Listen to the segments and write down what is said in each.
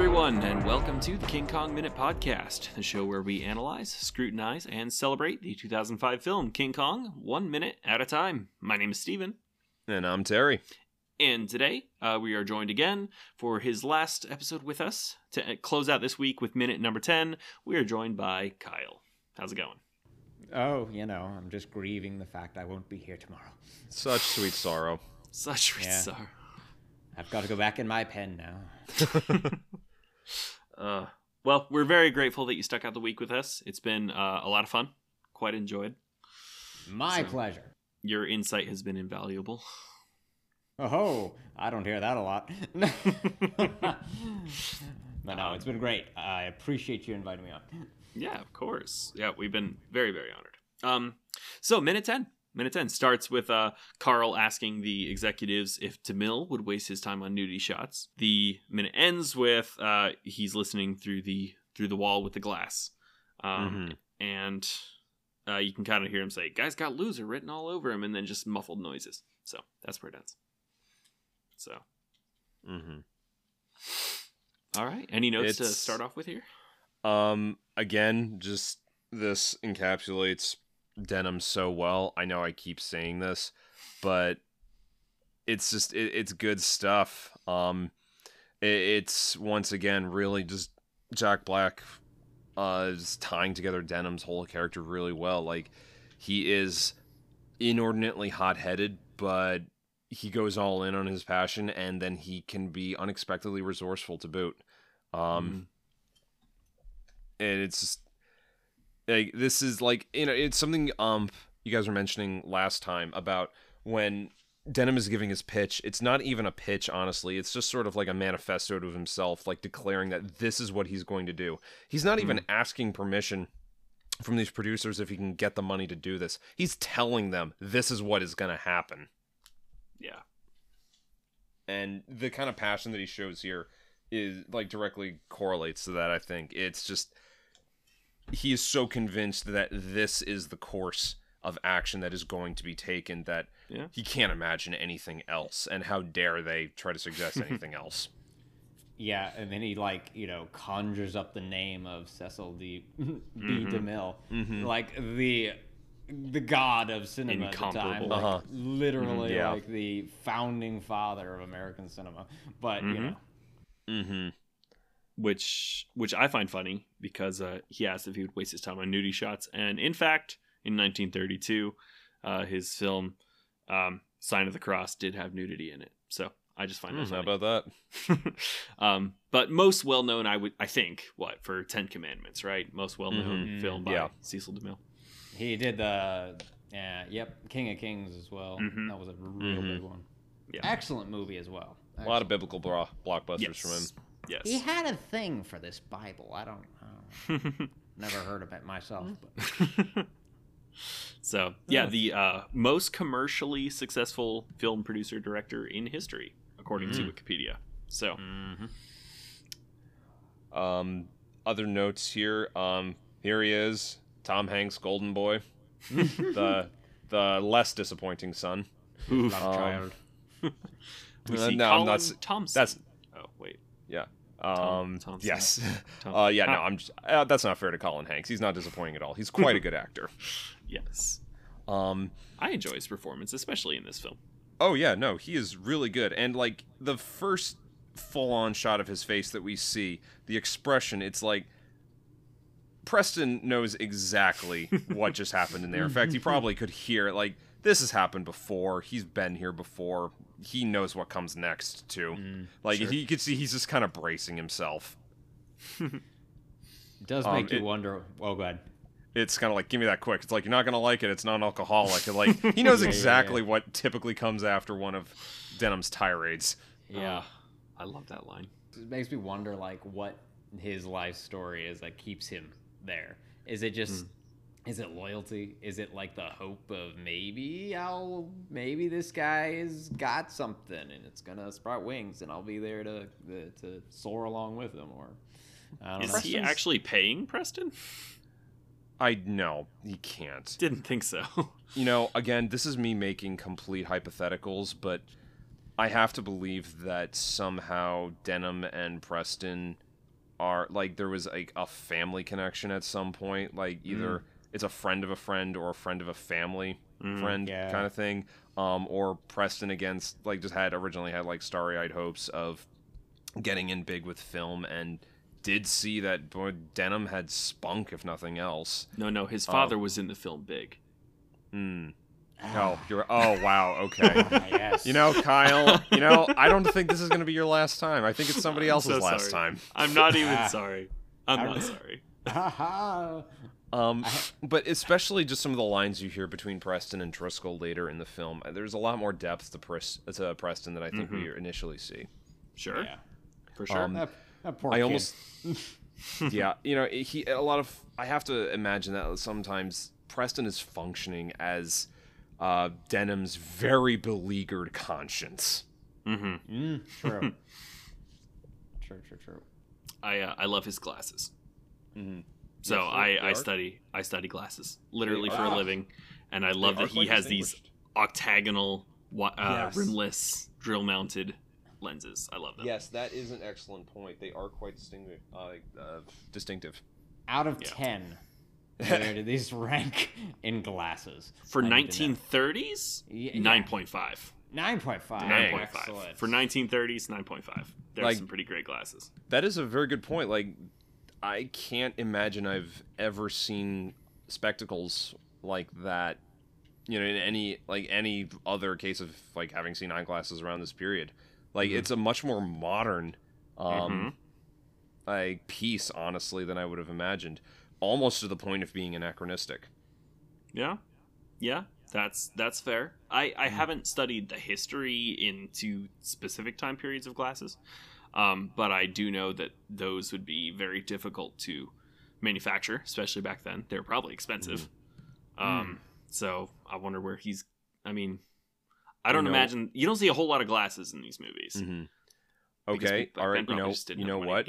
everyone, and welcome to the King Kong Minute Podcast, the show where we analyze, scrutinize, and celebrate the 2005 film King Kong one minute at a time. My name is Stephen. And I'm Terry. And today, uh, we are joined again for his last episode with us. To uh, close out this week with minute number 10, we are joined by Kyle. How's it going? Oh, you know, I'm just grieving the fact I won't be here tomorrow. Such sweet sorrow. Such sweet Yeah. sorrow. I've got to go back in my pen now. Uh, well, we're very grateful that you stuck out the week with us. It's been uh, a lot of fun. Quite enjoyed. My So- pleasure. Your insight has been invaluable. Oh, I don't hear that a lot. but no, it's been great. I appreciate you inviting me on. Yeah, of course. Yeah, we've been very, very honored. Um, so minute ten. Minute ten starts with uh Carl asking the executives if DeMille would waste his time on nudity shots. The minute ends with uh he's listening through the through the wall with the glass. Um and uh you can kind of hear him say, Guys got loser written all over him, and then just muffled noises. So that's where it ends. So hmm all right. Any notes to start off with here? Um, again, just this encapsulates Denham so well. I know I keep saying this, but it's just it, it's good stuff. Um, it, it's once again really just Jack Black, uh, is tying together Denham's whole character really well. Like he is inordinately hot-headed, but he goes all in on his passion, and then he can be unexpectedly resourceful to boot. Um, and it's just, like this is like you know it's something um you guys were mentioning last time about when Denham is giving his pitch. It's not even a pitch, honestly. It's just sort of like a manifesto to himself, like declaring that this is what he's going to do. He's not even asking permission from these producers if he can get the money to do this. He's telling them this is what is going to happen. Yeah. and the kind of passion that he shows here is like directly correlates to that i think it's just he is so convinced that this is the course of action that is going to be taken that Yeah. he can't imagine anything else and how dare they try to suggest anything else Yeah, and then he like you know conjures up the name of Cecil D. D. DeMille, like the the god of cinema at the time, like Uh-huh. literally Mhm, yeah. like the founding father of American cinema. But you know, mm-hmm which which I find funny because uh, he asked if he would waste his time on nudie shots, and in fact, in 1932, uh, his film um, "Sign of the Cross" did have nudity in it. So I just find that how about that um, but most well known, I would I think what for Ten Commandments, right? Most well known Mhm. film by Yeah. Cecil DeMille. he did the yeah, yep, King of Kings as well. Mhm. That was a real Mhm. big one. Yeah. Excellent movie as well. a lot of biblical blo- blockbusters from him Yes. He had a thing for this Bible. I don't, I don't never heard of it myself. But so yeah, the uh, most commercially successful film producer director in history, according to Wikipedia. So um other notes here um here he is tom hanks golden boy the the less disappointing son Oof. Um, child. we Uh, see no, I'm Colin not s- Thompson. that's- oh wait, Yeah. Um. Thompson. yes. Tom- Uh. Yeah. No. I'm. Just, uh, that's not fair to Colin Hanks. He's not disappointing at all. He's quite a good actor. yes. Um. I enjoy his performance, especially in this film. Oh yeah. No. He is really good. And like the first full-on shot of his face that we see, the expression, it's like. Preston knows exactly what just happened in there. In fact, he probably could hear it. Like this has happened before. He's been here before. He knows what comes next too. like sure. he could see he's just kind of bracing himself. It does um, make you it- wonder. Oh, go ahead. it's kind of like give me that quick. It's like you're not gonna like it. It's non-alcoholic. And like he knows Yeah, yeah, exactly yeah. what typically comes after one of Denham's tirades. Yeah, I love that line. it makes me wonder like what his life story is that keeps him there. Is it just? Is it loyalty? Is it like the hope of maybe I'll maybe this guy has got something and it's gonna sprout wings and I'll be there to to, to soar along with him or I don't Is know. he actually paying Preston? I know he can't. Didn't think so. You know, again, this is me making complete hypotheticals, but I have to believe that somehow Denham and Preston are like there was like a family connection at some point, like either mm. It's a friend of a friend or a friend of a family friend Yeah. kind of thing. Um, or Preston against like just had originally had like starry eyed hopes of getting in big with film and did see that boy Denham had spunk if nothing else. No, no, his father was in the film Big. Hmm. Oh, you're oh wow, okay. Ah, yes. You know, Kyle, you know, I don't think this is going to be your last time. I think it's somebody I'm else's so last sorry. time. I'm not even Ah. sorry. I'm not sorry. Haha. Um, but especially just some of the lines you hear between Preston and Driscoll later in the film. There's a lot more depth to, Pres- to Preston than I think we initially see. Sure, yeah. for sure. Um, That, that poor I kid. almost, yeah, you know, he a lot of. I have to imagine that sometimes Preston is functioning as uh, Denham's very beleaguered conscience. mm-hmm. Mm, true. true, true, true. I uh, I love his glasses. Mhm. So Yes, I, I study I study glasses literally They for a living, and I love They that he has these octagonal, uh, Yes. rimless, drill mounted lenses. I love them. Yes, that is an excellent point. They are quite distinctive. Uh, uh, distinctive. Out of Yeah. 10, where do these rank in glasses? For I need to know. 1930s, Yeah, yeah. 9.5. 9.5. Dang. 9.5. Excellent. For 1930s, 9.5. There's Like- some pretty great glasses. That is a very good point. Like, I can't imagine I've ever seen spectacles like that. You know, in any like any other case of like having seen eyeglasses around this period, like Mhm. it's a much more modern, um, Mhm. like piece, honestly, than I would have imagined. Almost to the point of being anachronistic. Yeah, yeah, that's that's fair. I. I haven't studied the history into specific time periods of glasses, um, but I do know that those would be very difficult to manufacture, especially back then. They're probably expensive. Hmm. Um, so I wonder where he's. I mean, I don't know- imagine you don't see a whole lot of glasses in these movies. Mm-hmm. Okay, people all right. You know, you know what?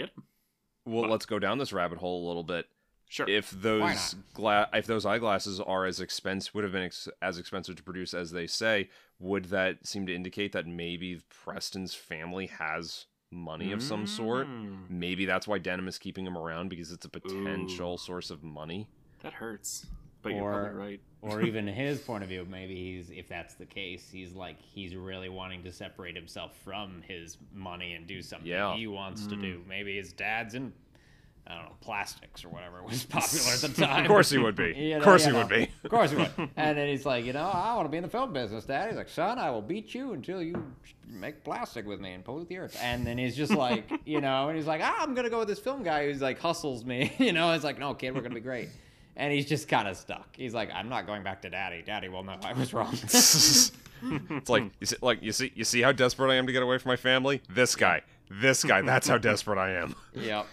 Well, let's go down this rabbit hole a little bit. Sure. if those gla- if those eyeglasses are as expensive would have been ex- as expensive to produce as they say would that seem to indicate that maybe preston's family has money of some sort Mm, maybe that's why Denham is keeping him around because it's a potential Ooh. source of money That hurts, but you're probably right. or even his point of view, maybe he's if that's the case, he's like he's really wanting to separate himself from his money and do something Yeah. he wants to Mm. do. Maybe his dad's in I don't know plastics or whatever was popular at the time. of course he would be You of course he would be Of course he would. And then he's like, you know, I want to be in the film business, Dad. He's like, son, I will beat you until you make plastic with me and pollute the earth. And then he's just like, you know, and he's like, ah, I'm gonna go with this film guy who's like hustles me. You know, it's like, no, kid, we're gonna be great. And he's just kind of stuck. He's like, I'm not going back to Daddy. Daddy will know I was wrong. it's like you see, like you see you see how desperate i am to get away from my family this guy this guy that's how desperate i am yep.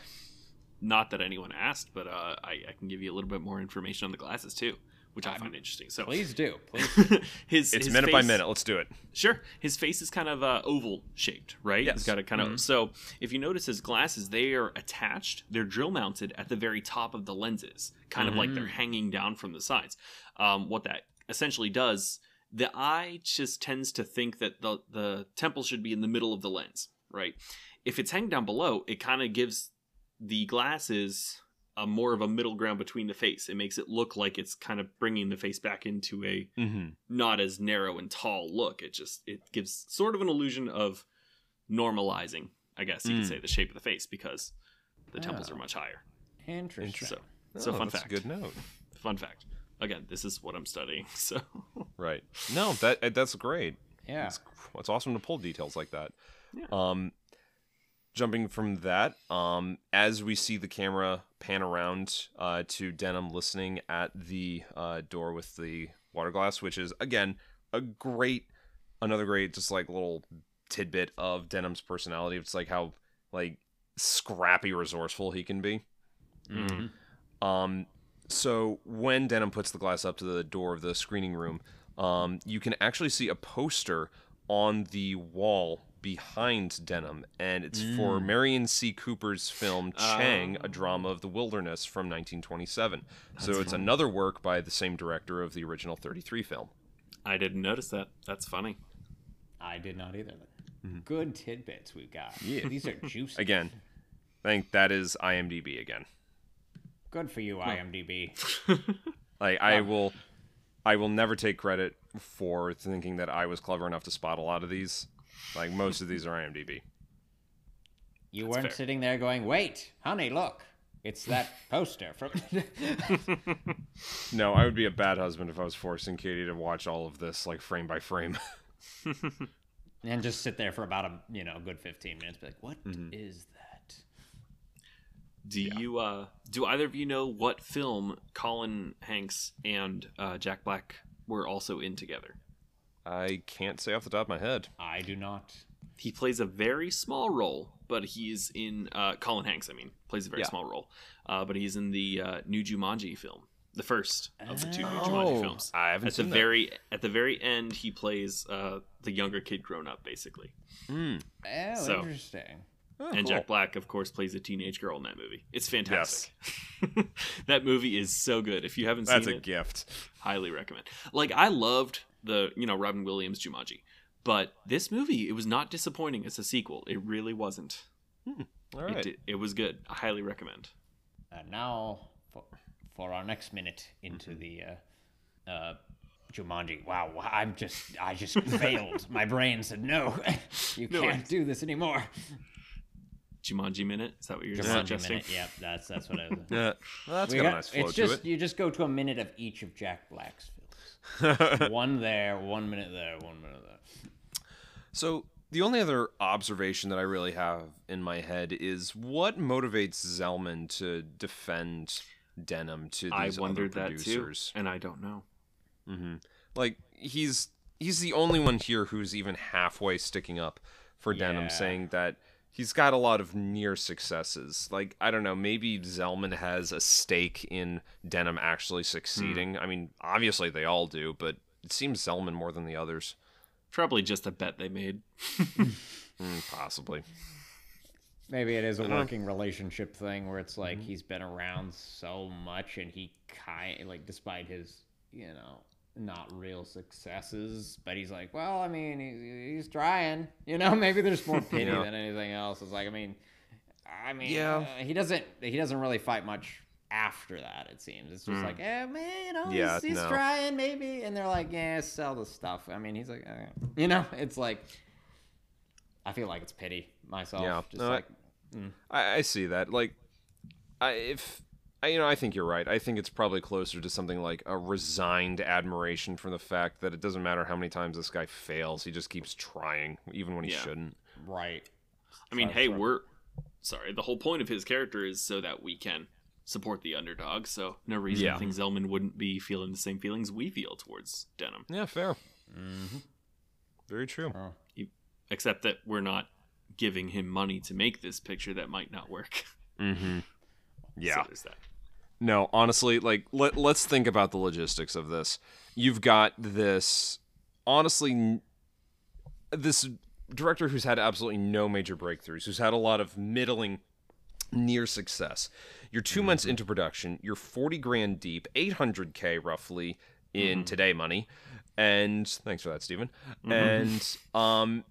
Not that anyone asked, but uh, I, I can give you a little bit more information on the glasses too, which I find interesting. So Please do. Please. his it's his minute by minute let's do it Sure, his face is kind of uh, oval shaped, right? Yes. He's got a kind of so. If you notice his glasses, they are attached. They're drill mounted at the very top of the lenses, kind of like they're hanging down from the sides. Um, what that essentially does, the eye just tends to think that the the temple should be in the middle of the lens, right? If it's hanging down below, it kind of gives the glasses a more of a middle ground between the face. It makes it look like it's kind of bringing the face back into a mm-hmm. not as narrow and tall look. It just it gives sort of an illusion of normalizing, I guess you Mm. could say, the shape of the face because the temples Oh. are much higher. Interesting. So, so fun Oh, that's fact. a good note Fun fact. Again, this is what I'm studying. So Right. No, that uh, that's great. Yeah. It's, it's awesome to pull details like that. Yeah. Um, jumping from that, um, as we see the camera pan around uh, to Denham listening at the uh, door with the water glass, which is again a great, another great, just like little tidbit of Denham's personality. It's like how like scrappy, resourceful he can be. Mhm. Um, so when Denim puts the glass up to the door of the screening room, um, you can actually see a poster on the wall behind Denham, and it's for mm. Merian C. Cooper's film ah. Chang, a drama of the wilderness from 1927. so it's another work by the same director of the original 33 film. I didn't notice that. That's funny. I did not either. Mm-hmm. Good tidbits we've got. Yeah. These are juicy. Again, I think that is IMDb again. Good for you, IMDb. Like I will, I will never take credit for thinking that I was clever enough to spot a lot of these. Like most of these are IMDb. You That's weren't fair. sitting there going, "Wait, honey, look, it's that poster from." No, I would be a bad husband if I was forcing Katie to watch all of this like frame by frame. and just sit there for about a you know good fifteen minutes. Be like, "What is Mm-hmm. that?" Do you uh do either of you know what film Colin Hanks and uh, Jack Black were also in together? I can't say off the top of my head. I do not. He plays a very small role, but he's in uh, Colin Hanks. I mean, plays a very Yeah. small role, uh, but he's in the uh, new Jumanji film, the first of the two new Oh. Jumanji films. I haven't At the seen very at the very end, he plays uh, the younger kid grown up, basically. that. Mm. Oh, So- interesting. Oh, and cool. Jack Black, of course, plays a teenage girl in that movie. It's fantastic. that movie is so good. If you haven't That's seen it, That's a it, gift. highly recommend. Like I loved the you know Robin Williams Jumanji, but this movie it was not disappointing as a sequel. It really wasn't. All It, did, it was good. I highly recommend. And now for, for our next minute into Mm-hmm. the uh, uh, Jumanji. Wow, I'm just I just failed. My brain said no, you No can't worries. do this anymore. Jumanji minute. Is that what you're Jumanji suggesting? minute. Yep, that's that's what I was. Yeah, well, that's We got, a nice flow it's to just you just go to a minute of each of Jack Black's films. it. one there, one minute there, one minute there. So the only other observation that I really have in my head is what motivates Zelman to defend Denham to these I other wondered that too, producers. and I don't know. hmm Like he's he's the only one here who's even halfway sticking up for Denham, saying that he's got a lot of near successes. Like I don't know, maybe Zelman has a stake in Denham actually succeeding. I mean, obviously they all do, but it seems Zelman more than the others. Probably just a bet they made. Mm, possibly. Maybe it is a don't know. working relationship thing where it's Mm-hmm. like he's been around so much and he kind like despite his you know not real successes, but he's like, well, I mean, he's, he's trying. You know, maybe there's more pity Yeah. than anything else. It's like, I mean, I mean, Yeah. uh, he doesn't he doesn't really fight much after that. It seems it's just Mm. like, eh, man, you know, Yeah, he's, he's no. trying maybe, and they're like, yeah, sell the stuff. I mean, he's like, eh. you know, it's like. I feel like it's pity myself. Yeah. Just No, I- like I, I see that. Like, I if I, you know, I think you're right. I think it's probably closer to something like a resigned admiration from the fact that it doesn't matter how many times this guy fails, he just keeps trying, even when he Yeah. shouldn't. right. I mean, Sorry, hey, sorry. we're sorry. The whole point of his character is so that we can support the underdog. So no reason Yeah. to think Zelman wouldn't be feeling the same feelings we feel towards Denham, Yeah, fair. Mm-hmm. Very true. Oh. except that we're not giving him money to make this picture that might not work. Mm-hmm. Yeah. so there's that. No, honestly, like let let's think about the logistics of this. You've got this honestly this director who's had absolutely no major breakthroughs, who's had a lot of middling near success. You're 2 months mm-hmm. into production, you're 40 grand deep, 800k roughly in mm-hmm. today money. And thanks for that, Stephen. Mm-hmm. And um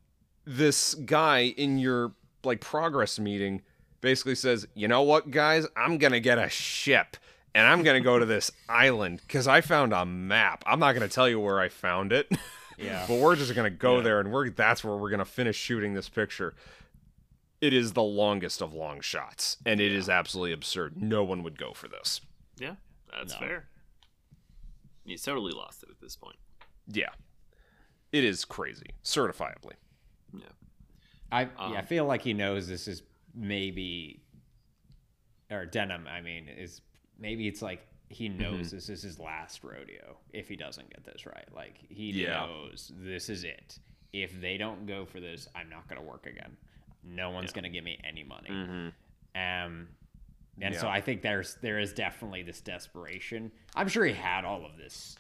this guy in your like progress meeting basically says, "You know what, guys? I'm gonna get a ship." And I'm gonna go to this island because I found a map. I'm not gonna tell you where I found it, Yeah. but we're just gonna go Yeah. there and we're that's where we're gonna finish shooting this picture. It is the longest of long shots, and it is absolutely absurd. No one would go for this. Yeah, that's No. fair. He's totally lost it at this point. Yeah, it is crazy, certifiably. Yeah. I Um, yeah, I feel like he knows this is maybe or Denham, I mean, is maybe it's like he Mm-hmm. knows this is his last rodeo if he doesn't get this right. Like he Yeah. knows this is it. If they don't go for this, I'm not gonna work again. No one's gonna give me any money. Um and so Mm-hmm. I think there's there is definitely this desperation. I'm sure he had all of this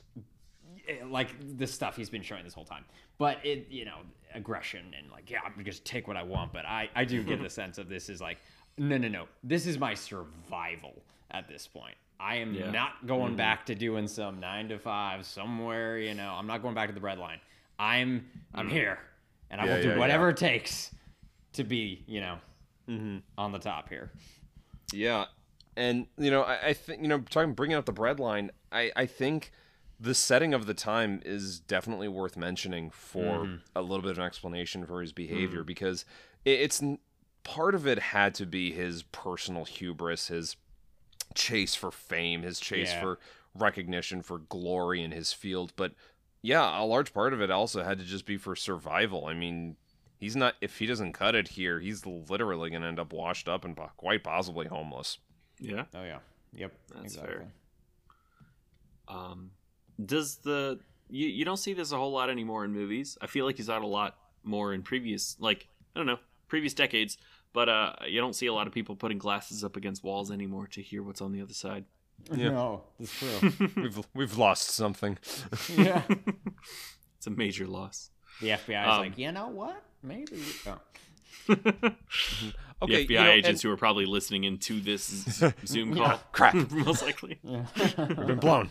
eh, like the stuff he's been showing this whole time. But it, you know, aggression and like, yeah, I'm just take what I want. But I, I do get the sense of this is like, no, no, no, this is my survival at this point. I am Yeah. not going back to doing some nine to five somewhere. You know, I'm not going back to the bread line. I'm, I'm here, and I Yeah, will do yeah, whatever it takes to be, you know, Mm-hmm. on the top here. Yeah, and you know, I, I think you know, talking bringing up the bread line, I I think the setting of the time is definitely worth mentioning for a little bit of an explanation for his behavior because it's part of it had to be his personal hubris, his chase for fame, his chase Yeah. for recognition, for glory in his field, but yeah, a large part of it also had to just be for survival. I mean, he's not if he doesn't cut it here, he's literally going to end up washed up and po- quite possibly homeless. Yeah. Oh yeah. Yep. That's exactly. fair. Um, does the you you don't see this a whole lot anymore in movies? I feel like he's out a lot more in previous like I don't know previous decades, but uh, you don't see a lot of people putting glasses up against walls anymore to hear what's on the other side. Yeah. No, that's true. we've we've lost something. yeah. It's a major loss. The FBI is Um, like, you know what? Maybe. Oh. the FBI you know, agents and- who are probably listening into this Zoom call, Yeah, crap. most likely. Yeah. We've been blown.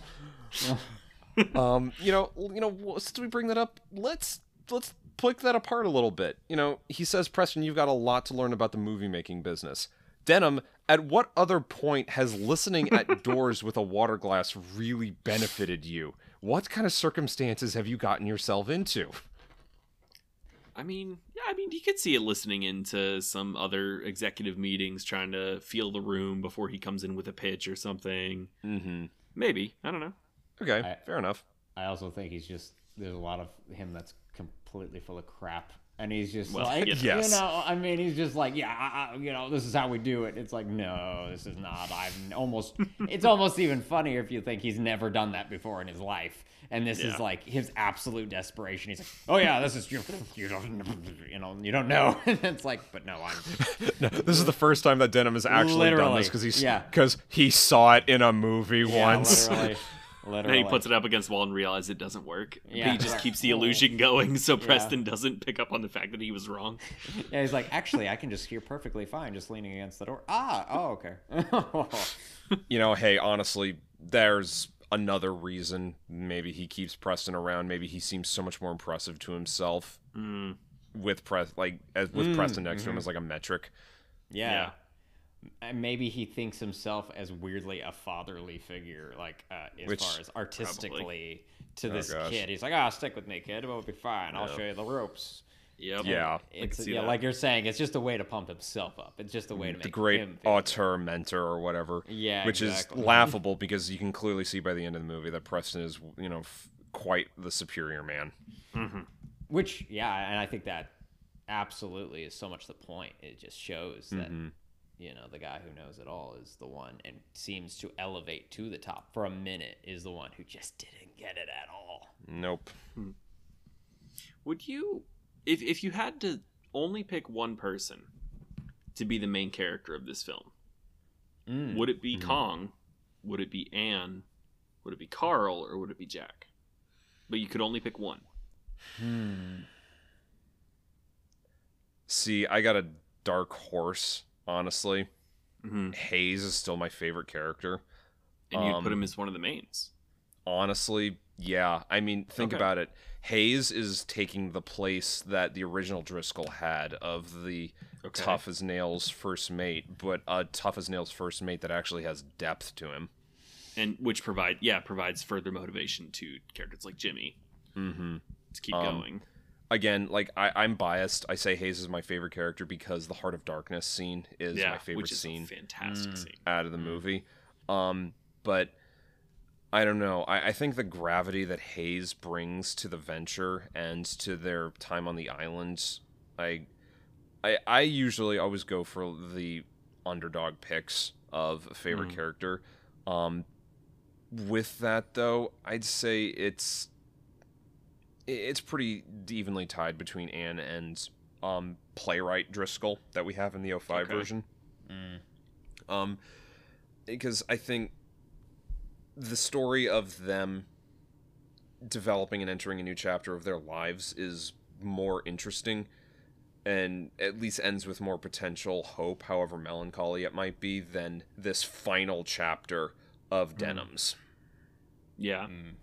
um, you know, you know, since we bring that up, let's let's pick that apart a little bit. You know, he says, Preston, you've got a lot to learn about the movie making business. Denham, at what other point has listening at doors with a water glass really benefited you? What kind of circumstances have you gotten yourself into? I mean, yeah, I mean, you could see it listening into some other executive meetings, trying to feel the room before he comes in with a pitch or something. Mm-hmm. Maybe I don't know. Okay, I- fair enough. I also think he's just there's a lot of him that's completely full of crap, and he's just Well, like, yes. You know, I mean, he's just like, yeah, I, I, you know, this is how we do it. It's like, no, this is not. I'm almost. it's almost even funnier if you think he's never done that before in his life, and this Yeah. is like his absolute desperation. He's like, oh yeah, this is you. You don't, you know, you don't know. and it's like, but no, I'm. No, this is the first time that Denham has actually done this because he's yeah. because he saw it in a movie Yeah, once. Literally, And then he puts it up against the wall and realizes it doesn't work. But Yeah. he just keeps the illusion going, so Preston doesn't pick up on the fact that he was wrong. Yeah, he's like, actually, I can just hear perfectly fine just leaning against the door. Ah, oh, okay. you know, hey, honestly, there's another reason maybe he keeps Preston around. Maybe he seems so much more impressive to himself Mm, with Pres like as with Mm, Preston next to him mhm. as like a metric. yeah. And maybe he thinks himself as weirdly a fatherly figure, like uh, as Which- far as artistically to Oh, this gosh. kid. He's like, "Ah, stick with me, kid. We'll be fine. I'll show you the ropes." yep. Yeah. It's yeah, that. like you're saying, it's just a way to pump himself up. It's just a way to make the great him feel auteur mentor or whatever. Yeah, which exactly. is laughable because you can clearly see by the end of the movie that Preston is, you know, f- quite the superior man. hmm Which, yeah, and I think that absolutely is so much the point. It just shows that Mhm. You know the guy who knows it all is the one and seems to elevate to the top for a minute is the one who just didn't get it at all. Nope. Would you, if if you had to only pick one person to be the main character of this film, Mm. would it be Mhm. Kong? Would it be Anne? Would it be Carl? Or would it be Jack? But you could only pick one. Hmm. See, I got a dark horse, honestly. hmm Hayes is still my favorite character. And Um, put him as one of the mains. Honestly, yeah. I mean, think Okay. about it. Hayes is taking the place that the original Driscoll had of the Okay. tough as nails first mate, but a tough as nails first mate that actually has depth to him. and which provide yeah provides further motivation to characters like Jimmy Mm-hmm. to keep Um, going. Again, like I, I'm biased. I say Hayes is my favorite character because the Heart of Darkness scene is yeah, my favorite which is scene a fantastic Mm. scene. out of the movie. Um, but I don't know. I, I think the gravity that Hayes brings to the venture and to their time on the island, I, I, I usually always go for the underdog picks of a favorite Mhm. character. Um, with that though, I'd say it's i- it's pretty evenly tied between Anne and um playwright Driscoll that we have in the 05 Okay. version. Mm. Um, because I think the story of them developing and entering a new chapter of their lives is more interesting and at least ends with more potential hope, however melancholy it might be, than this final chapter of Denham's. Yeah, Mm.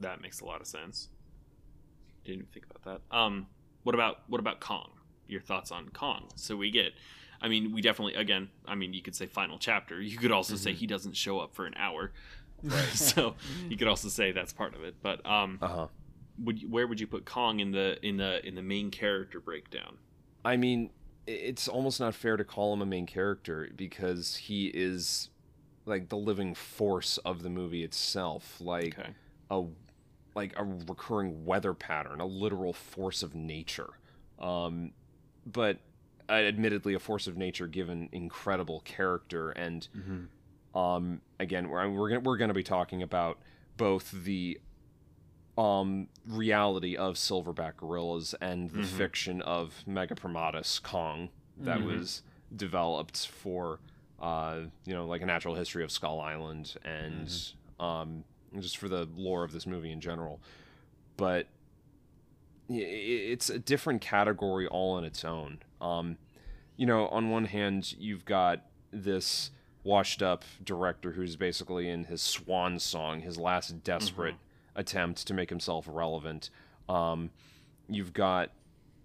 that makes a lot of sense. Didn't even think about that. Um, what about what about Kong? Your thoughts on Kong? So we get I mean, we definitely again. I mean, you could say final chapter. You could also say Mhm. he doesn't show up for an hour. so you could also say that's part of it. But um, Uh huh. would you, where would you put Kong in the in the in the main character breakdown? I mean, it's almost not fair to call him a main character because he is like the living force of the movie itself, like Okay. a like a recurring weather pattern, a literal force of nature. Um, but uh, admittedly, a force of nature given incredible character and um, again, we're we're gonna, we're going to be talking about both the um, reality of silverback gorillas and the Mhm. fiction of Megaprimatus Kong that Mhm. was developed for uh, you know like a natural history of Skull Island and um, just for the lore of this movie in general. But it's a different category all on its own. Um, you know, on one hand, you've got this washed up director who's basically in his swan song, his last desperate attempt to make himself relevant. Um, you've got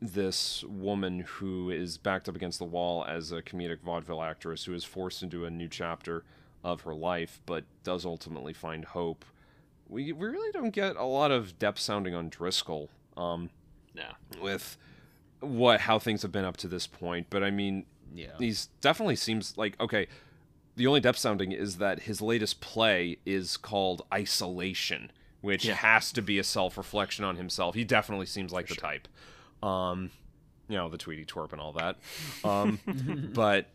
this woman who is backed up against the wall as a comedic vaudeville actress who is forced into a new chapter of her life, but does ultimately find hope. We, we really don't get a lot of depth sounding on Driscoll. Um, Yeah. with what how things have been up to this point. But I mean, Yeah. he's definitely seems like okay. The only depth sounding is that his latest play is called Isolation, which Yeah. has to be a self reflection on himself. He definitely seems like the sure. type. Um, you know, the Tweety twerp and all that. Um, but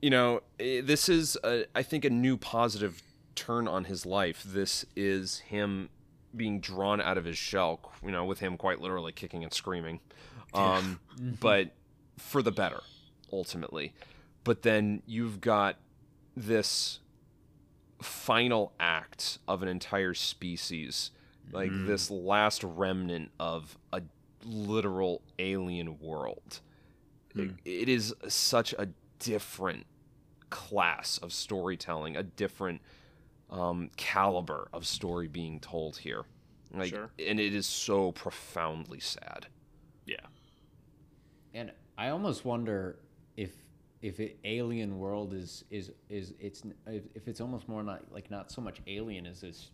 you know, eh, this is a, I think a new positive turn on his life. This is him being drawn out of his shell, you know, with him quite literally kicking and screaming. Um, but for the better, ultimately. But then you've got this final act of an entire species, like Mm. this last remnant of a literal alien world. It- Hmm. it is such a different class of storytelling, a different um, caliber of story being told here. Like, Sure. and it is so profoundly sad. Yeah. And I almost wonder if if it, Alien World is is is it's if if it's almost more not like not so much alien as it's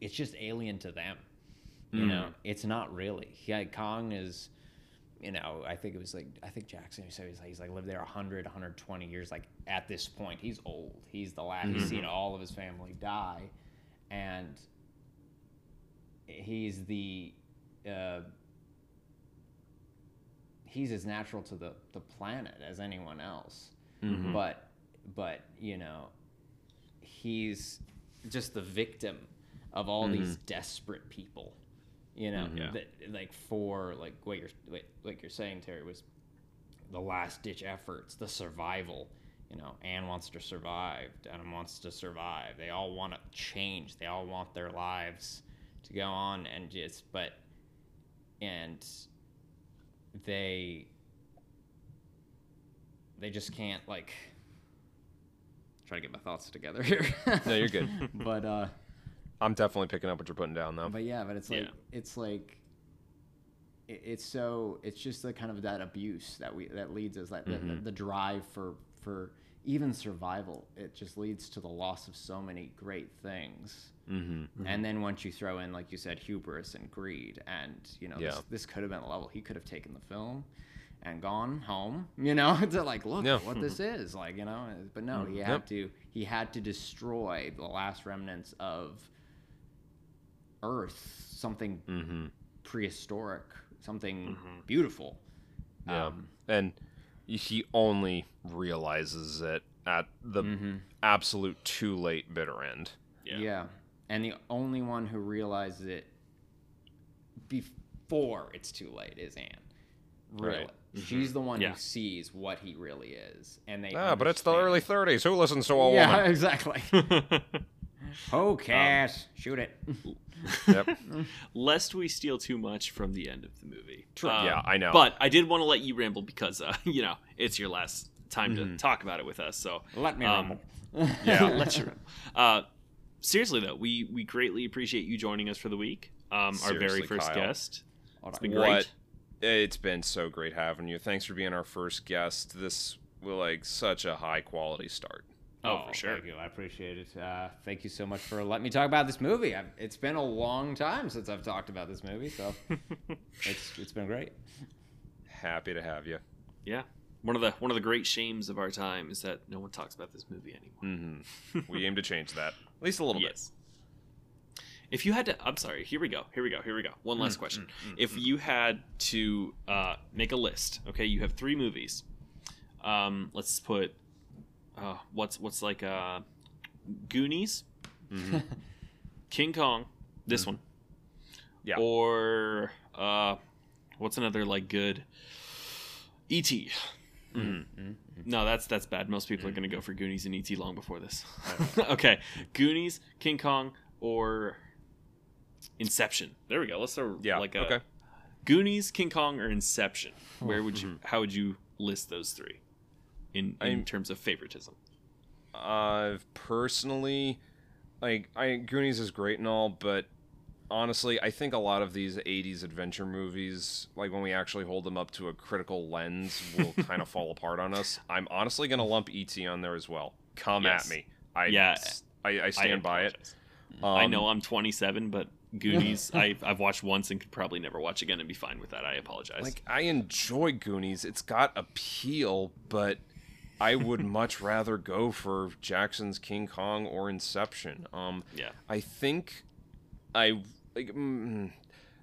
it's just alien to them. You Mm. know, it's not really. Yeah, Kong is. You know, I think it was like I think Jackson said he's like, he's like lived there 100, 120 years. Like at this point, he's old. He's the last. He's seen all of his family die, and he's the uh, he's as natural to the, the planet as anyone else. Mhm. But but you know, he's just the victim of all these desperate people. You know, Yeah. that like for like what you're like, like you're saying, Terry was the last ditch efforts, the survival. You know, Anne wants to survive. Denham wants to survive. They all want to change. They all want their lives to go on and just but and they they just can't like try to get my thoughts together here. No, you're good. but uh I'm definitely picking up what you're putting down, though. but yeah, but it's like Yeah. it's like it, it's so it's just the kind of that abuse that we that leads us that the, the, the drive for for even survival. It just leads to the loss of so many great things. Mm-hmm. And then once you throw in, like you said, hubris and greed, and you know, Yeah. this, this could have been a level he could have taken the film and gone home, you know, to like look Yeah. at what this is, like you know. But no, he had Yep. to he had to destroy the last remnants of Earth, something Mm-hmm. prehistoric, something Mhm. beautiful. Yeah. Um, and he only realizes it at the mhm. absolute too late bitter end. Yeah. Yeah. And the only one who realizes it before it's too late is Anne. Really. Right. She's the one Yeah. who sees what he really is. And they Ah, but it's the early 30s. Who listens to a Yeah, woman? exactly. oh, Cass, shoot it. Yep. Lest we steal too much from the end of the movie. True. Um, yeah, I know. But I did want to let you ramble because, uh, you know, it's your last time to Mhm. talk about it with us. So Let me Um, rumble. Yeah. let you. Uh, seriously though, we we greatly appreciate you joining us for the week. Um, our very first Kyle. guest. All It's right. been what? great. It's been so great having you. Thanks for being our first guest. This with like such a high quality start. Oh, for sure. Thank you. I appreciate it. Uh, thank you so much for letting me talk about this movie. I've, it's been a long time since I've talked about this movie, so it's it's been great. Happy to have you. Yeah. One of the one of the great shames of our time is that no one talks about this movie anymore. hmm we aim to change that at least a little bit. yes. If you had to, I'm sorry. Here we go. Here we go. Here we go. One Mm, last question. if you had to uh, make a list, okay, you have three movies. Um, let's put uh, what's what's like uh, Goonies, Mhm. King Kong, this one, Yeah. or uh, what's another like good E.T. Mhm. No, that's that's bad. Most people are going to go for Goonies and E.T. long before this. okay, Goonies, King Kong, or Inception. There we go. Let's throw Yeah. like a okay. Goonies, King Kong, or Inception. Where would you? How would you list those three in in terms of favoritism? Uh, personally, like I Goonies is great and all, but honestly, I think a lot of these '80s adventure movies, like when we actually hold them up to a critical lens, will kind of fall apart on us. I'm honestly gonna lump ET on there as well. Come Yes. at me. I Yeah. I, I stand by it. apologize. I Um, know I'm 27, but Goonies I, I've watched once and could probably never watch again and be fine with that. I apologize. Like I enjoy Goonies. It's got appeal, but I would much rather go for Jackson's King Kong or Inception. Um, yeah. I think I like mm,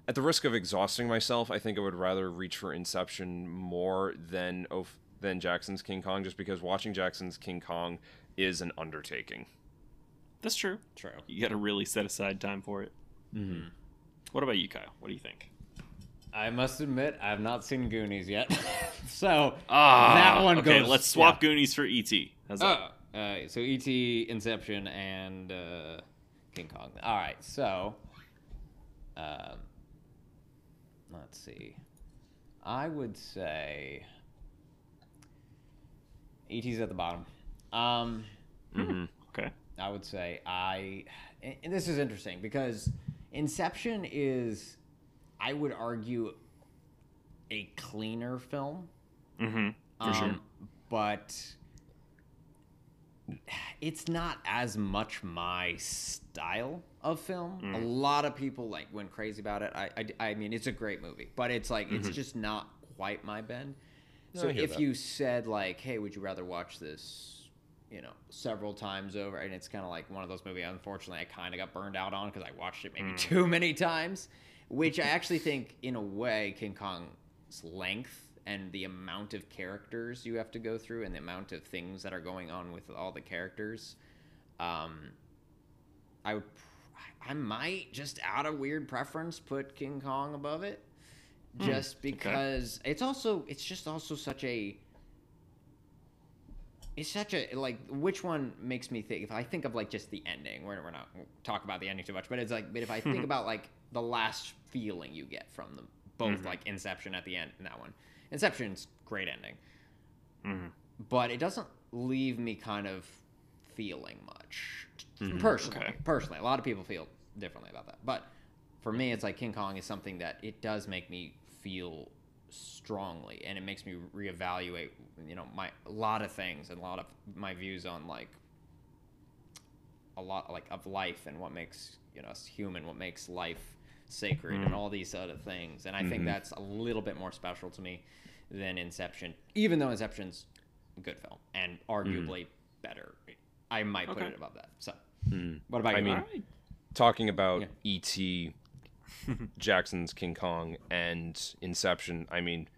at the risk of exhausting myself, I think I would rather reach for Inception more than of than Jackson's King Kong, just because watching Jackson's King Kong is an undertaking. That's true. True. You got to really set aside time for it. Mm-hmm. What about you, Kyle? What do you think? I must admit, I've not seen Goonies yet, so Ah, that one okay, goes. Okay, let's swap yeah. Goonies for ET. How's that? Oh, uh, so E.T., Inception, and uh, King Kong. All right, so um, let's see. I would say E.T.'s at the bottom. Um, Mm-hmm. Okay. I would say I, and this is interesting because Inception is, I would argue, a cleaner film. Mm-hmm. For sure. Um, But it's not as much my style of film. Mm. A lot of people like went crazy about it. I, I, I mean, it's a great movie, but it's like it's just not quite my bend. No, So if that. you said like, "Hey, would you rather watch this?" You know, several times over, and it's kind of like one of those movies. Unfortunately, I kind of got burned out on because I watched it maybe too many times. Which I actually think, in a way, King Kong's length and the amount of characters you have to go through and the amount of things that are going on with all the characters, um, I would, I might just out of weird preference put King Kong above it, just because it's also it's just also such a. It's such a like which one makes me think if I think of like just the ending we're, we're not we'll talk about the ending too much but it's like but if I think about like the last feeling you get from them both like Inception at the end and that one Inception's great ending Mhm. but it doesn't leave me kind of feeling much personally. Okay. Personally, a lot of people feel differently about that, but for me, it's like King Kong is something that it does make me feel strongly, and it makes me reevaluate, you know, my a lot of things and a lot of my views on like a lot like of life and what makes you know us human, what makes life sacred, and mm-hmm. all these other things. And I think mm-hmm. that's a little bit more special to me than Inception, even though Inception's a good film and mm-hmm. arguably better. I might put Okay. it above that. So, what about I you? mean, All right. talking about Yeah. E.T., Jackson's King Kong, and Inception, I mean,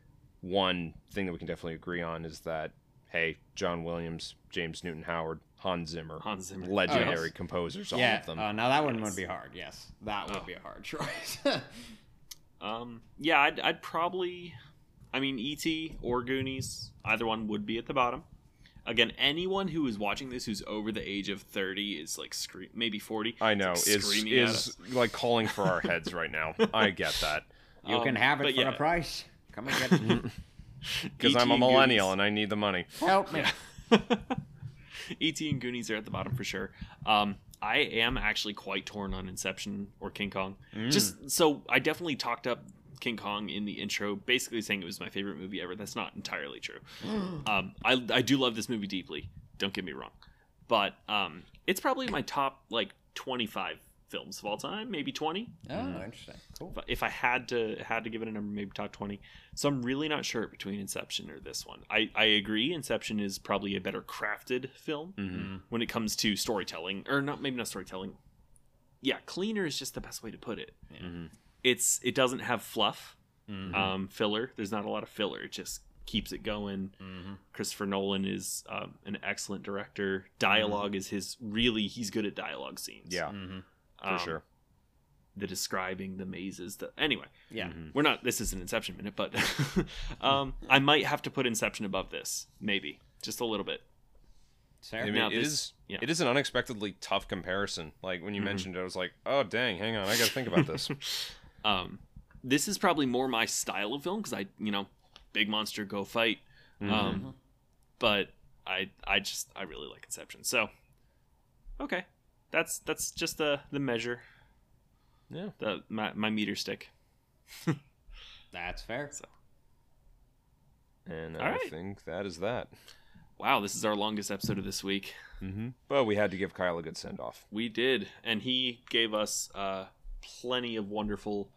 one thing that we can definitely agree on is that, hey, John Williams, James Newton Howard, Hans Zimmer, Hans Zimmer. legendary Oh, yes. composers, all yeah, of them. uh, now that one Yes. would be hard. Yes, that would Oh. be a hard choice. Um, yeah, I'd, I'd probably, I mean, E.T. or Goonies, either one would be at the bottom. Again, anyone who is watching this who's over the age of 30 is like scream, maybe 40. I know, is is is like calling for our heads right now. I get that. you Um, can have it for yeah. a price. Come and get it. Because I'm a millennial Goonies. and I need the money. Help me. E.T. and Goonies are at the bottom for sure. Um, I am actually quite torn on Inception or King Kong. Mm. Just so I definitely talked up King Kong in the intro, basically saying it was my favorite movie ever. That's not entirely true. um, I I do love this movie deeply. Don't get me wrong, but um, it's probably my top like twenty five films of all time, maybe twenty. Oh, interesting. Cool. If- If I had to had to give it a number, maybe top twenty. So I'm really not sure between Inception or this one. I I agree. Inception is probably a better crafted film Mm-hmm. when it comes to storytelling, or not maybe not storytelling. Yeah, cleaner is just the best way to put it. Mm-hmm. It's it doesn't have fluff, Mhm. um, filler. There's not a lot of filler. It just keeps it going. Mhm. Christopher Nolan is um, an excellent director. Dialogue is his really he's good at dialogue scenes. Yeah, Mhm. For Um, sure. The describing the mazes. The anyway, Yeah. Mhm. we're not. This is an Inception minute, but um, I might have to put Inception above this, maybe just a little bit. Fair. I mean, Now, it this- is yeah. it is an unexpectedly tough comparison. Like when you Mhm. mentioned it, I was like, oh dang, hang on, I got to think about this. Um, this is probably more my style of film because I, you know, big monster go fight. Mm-hmm. Um, but I, I just I really like Inception. So, okay, that's that's just the the measure, yeah, the my, my meter stick. That's fair. So. and All I right. think that is that. Wow, this is our longest episode of this week. Mm-hmm. But we had to give Kyle a good send off. We did, and he gave us uh, plenty of wonderful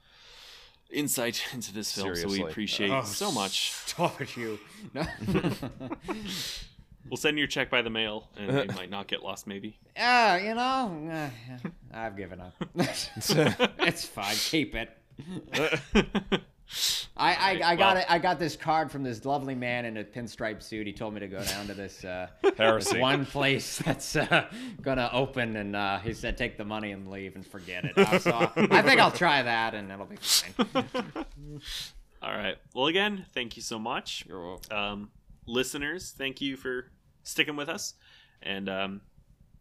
insight into this film. So we Seriously. appreciate Oh, so much. Stop it, you. No. We'll send your check by the mail, and it might not get lost. Maybe. Yeah, you know, uh, I've given up. it's fine. Keep it. I, I, I got well- it. I got this card from this lovely man in a pinstripe suit. He told me to go down to this, uh, this one place that's uh, gonna open, and uh, he said take the money and leave and forget it. So I think I'll try that, and it'll be fine. All right. Well, again, thank you so much. You're welcome. um, listeners, thank you for sticking with us. And um,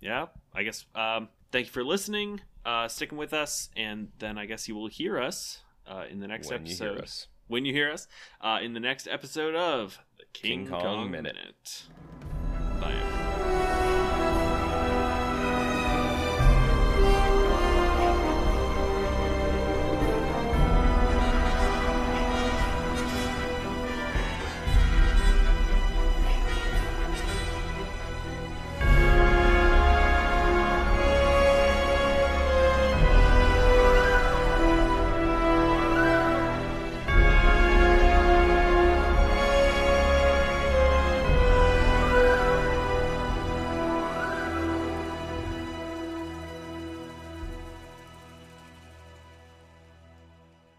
yeah, I guess um, thank you for listening, uh, sticking with us, and then I guess you will hear us uh, in the next When you episode. hear us. When you hear us uh, in the next episode of the King, King Kong Kong, Minute. Minute. Bye. everyone.